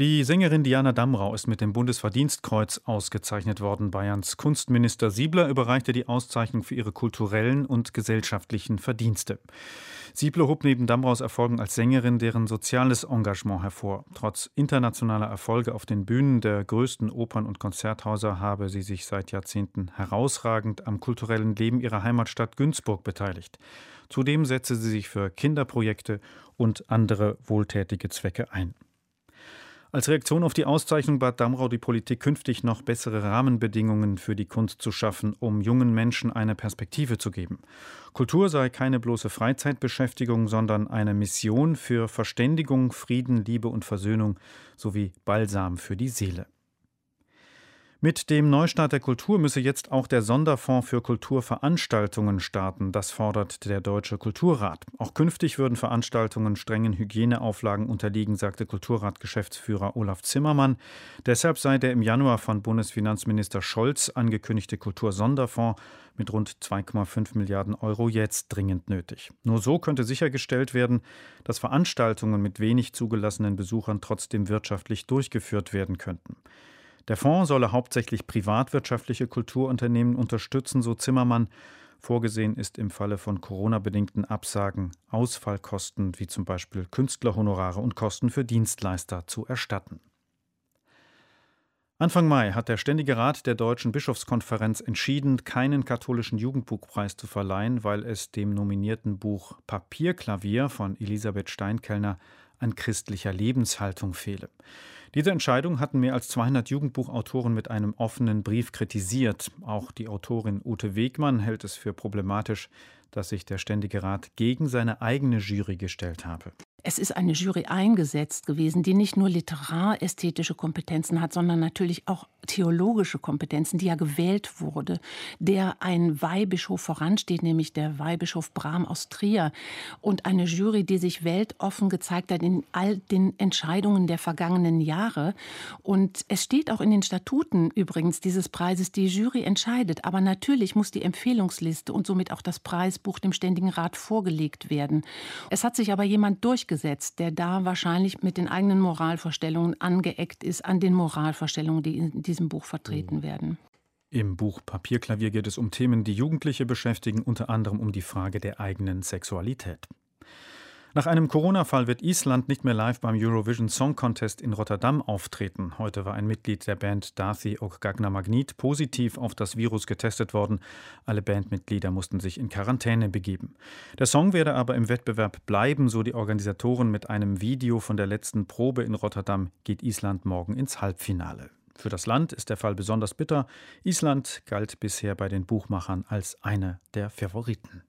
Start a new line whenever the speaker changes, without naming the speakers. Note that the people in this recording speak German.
die Sängerin Diana Damrau ist mit dem Bundesverdienstkreuz ausgezeichnet worden. Bayerns Kunstminister Siebler überreichte die Auszeichnung für ihre kulturellen und gesellschaftlichen Verdienste. Siebler hob neben Damraus Erfolgen als Sängerin deren soziales Engagement hervor. Trotz internationaler Erfolge auf den Bühnen der größten Opern- und Konzerthäuser habe sie sich seit Jahrzehnten herausragend am kulturellen Leben ihrer Heimatstadt Günzburg beteiligt. Zudem setze sie sich für Kinderprojekte und andere wohltätige Zwecke ein. Als Reaktion auf die Auszeichnung bat Damrau die Politik künftig noch bessere Rahmenbedingungen für die Kunst zu schaffen, um jungen Menschen eine Perspektive zu geben. Kultur sei keine bloße Freizeitbeschäftigung, sondern eine Mission für Verständigung, Frieden, Liebe und Versöhnung sowie Balsam für die Seele. Mit dem Neustart der Kultur müsse jetzt auch der Sonderfonds für Kulturveranstaltungen starten. Das fordert der Deutsche Kulturrat. Auch künftig würden Veranstaltungen strengen Hygieneauflagen unterliegen, sagte Kulturrat-Geschäftsführer Olaf Zimmermann. Deshalb sei der im Januar von Bundesfinanzminister Scholz angekündigte Kultursonderfonds mit rund 2,5 Milliarden Euro jetzt dringend nötig. Nur so könnte sichergestellt werden, dass Veranstaltungen mit wenig zugelassenen Besuchern trotzdem wirtschaftlich durchgeführt werden könnten. Der Fonds solle hauptsächlich privatwirtschaftliche Kulturunternehmen unterstützen, so Zimmermann. Vorgesehen ist im Falle von Corona-bedingten Absagen Ausfallkosten wie zum Beispiel Künstlerhonorare und Kosten für Dienstleister zu erstatten. Anfang Mai hat der Ständige Rat der Deutschen Bischofskonferenz entschieden, keinen katholischen Jugendbuchpreis zu verleihen, weil es dem nominierten Buch Papierklavier von Elisabeth Steinkellner an christlicher Lebenshaltung fehle. Diese Entscheidung hatten mehr als 200 Jugendbuchautoren mit einem offenen Brief kritisiert. Auch die Autorin Ute Wegmann hält es für problematisch, dass sich der Ständige Rat gegen seine eigene Jury gestellt habe.
Es ist eine Jury eingesetzt gewesen, die nicht nur literärästhetische Kompetenzen hat, sondern natürlich auch theologische Kompetenzen, die ja gewählt wurde, der ein Weihbischof voransteht, nämlich der Weihbischof Bram aus Trier. Und eine Jury, die sich weltoffen gezeigt hat in all den Entscheidungen der vergangenen Jahre. Und es steht auch in den Statuten übrigens dieses Preises, die Jury entscheidet. Aber natürlich muss die Empfehlungsliste und somit auch das Preisbuch dem Ständigen Rat vorgelegt werden. Es hat sich aber jemand durchgesetzt durchgesetzt, der da wahrscheinlich mit den eigenen Moralvorstellungen angeeckt ist an den Moralvorstellungen, die in diesem Buch vertreten werden.
Im Buch Papierklavier geht es um Themen, die Jugendliche beschäftigen, unter anderem um die Frage der eigenen Sexualität. Nach einem Corona-Fall wird Island nicht mehr live beim Eurovision Song Contest in Rotterdam auftreten. Heute war ein Mitglied der Band Darthi og Gagna Magnit positiv auf das Virus getestet worden. Alle Bandmitglieder mussten sich in Quarantäne begeben. Der Song werde aber im Wettbewerb bleiben, so die Organisatoren. Mit einem Video von der letzten Probe in Rotterdam geht Island morgen ins Halbfinale. Für das Land ist der Fall besonders bitter. Island galt bisher bei den Buchmachern als einer der Favoriten.